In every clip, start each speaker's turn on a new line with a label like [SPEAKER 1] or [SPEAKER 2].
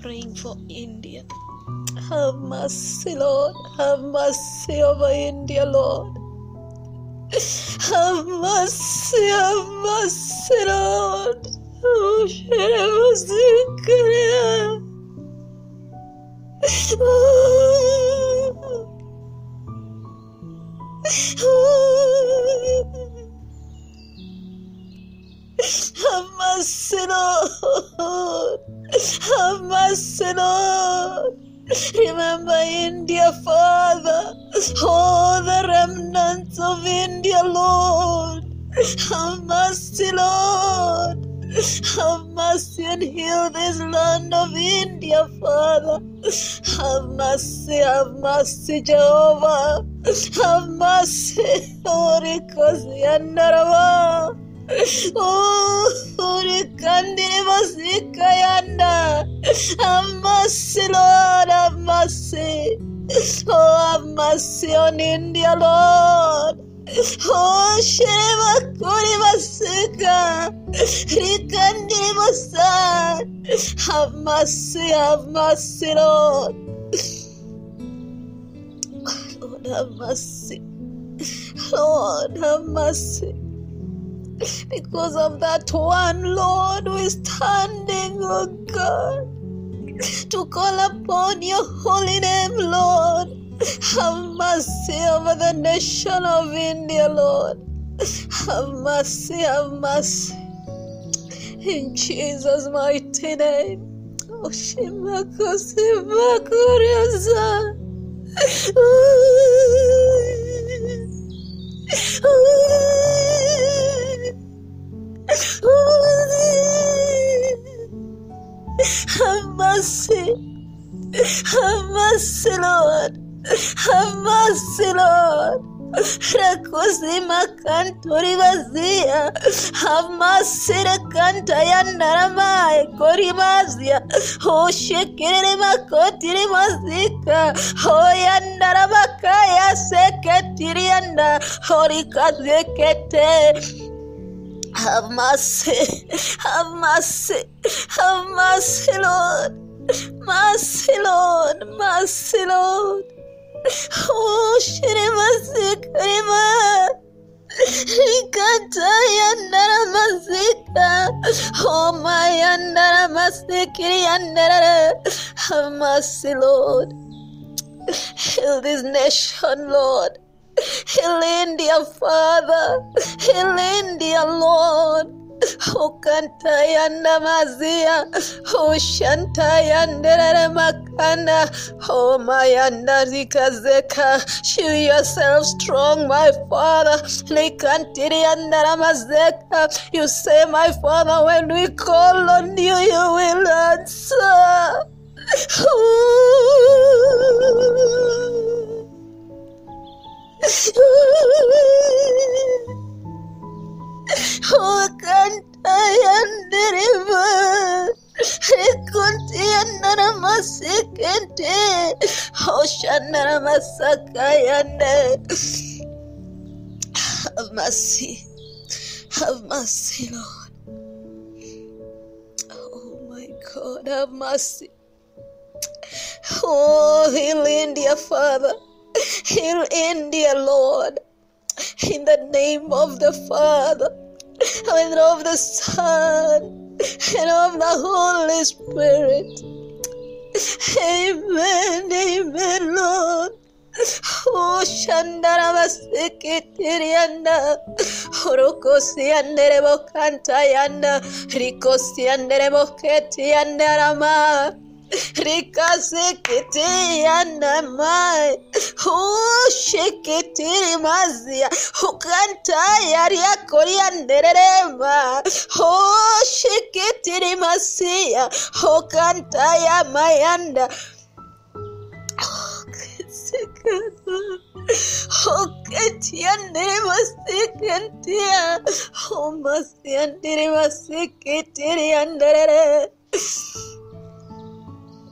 [SPEAKER 1] Praying for India. Have mercy, Lord. Have mercy over India, Lord. Have mercy, have mercy, Lord. Oh. Have mercy, oh. Lord. Have mercy, Lord. Remember India, Father. All the remnants of India, Lord. Have mercy, Lord. Have mercy and heal this land of India, Father. Have mercy, have mercy, Jehovah. Have mercy, Orikosi and Narava. Oh, Orikandiri Masika Yanda. Have mercy, Lord, have mercy. Oh, have mercy on India, Lord. Oh, Shema Kuri Masika. Rikandiri Masa. Have mercy, have mercy, Lord. Lord, have mercy. Lord, have mercy. Because of that one, Lord, we're standing, oh God, to call upon your holy name, Lord. Have mercy over the nation of India, Lord. Have mercy, have mercy. In Jesus' mighty name. Oh, Have mercy, Lord. Have mercy, Lord. Rakuzima kantori vazia. Have mercy, rakanta yandarama korimazia. O shekere makotiri mazika. O yandarama kaya seketiri yanda. Horikazekete. Have mercy, have mercy, have mercy, Lord. Mercy, Lord. Oh, Shirima Sikrima. Rikata yandara masika. Oh, my yandara masikiri yandara. Lord. Heal this nation, Lord. Heal India, Father. Heal India, Lord. O kantayanda mazia, o shantayanda makanda, o mayanda zikazeka. Show yourself strong, my Father. Likantirianda mazeka. You say, my Father, when we call on you, you will answer. Oh, Recontiandara masekente. Oh, shandara masakayande. Have mercy. Have mercy, Lord. Oh my God, have mercy. Oh, heal India, Father. Heal India, Lord. In the name of the Father, and of the Son, and of the Holy Spirit. Amen, amen, Lord. Oh, Shandara Masikitirianda, Orokosi andere Bokanta Yanda, Rikosi andere Boketi Yandarama. Rikasekete yanamai Mazia Ukanta yaria korianderema Oh shekete masia Ukanta ya mayanda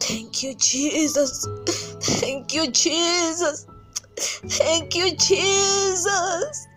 [SPEAKER 1] Thank you, Jesus. Thank you, Jesus. Thank you, Jesus.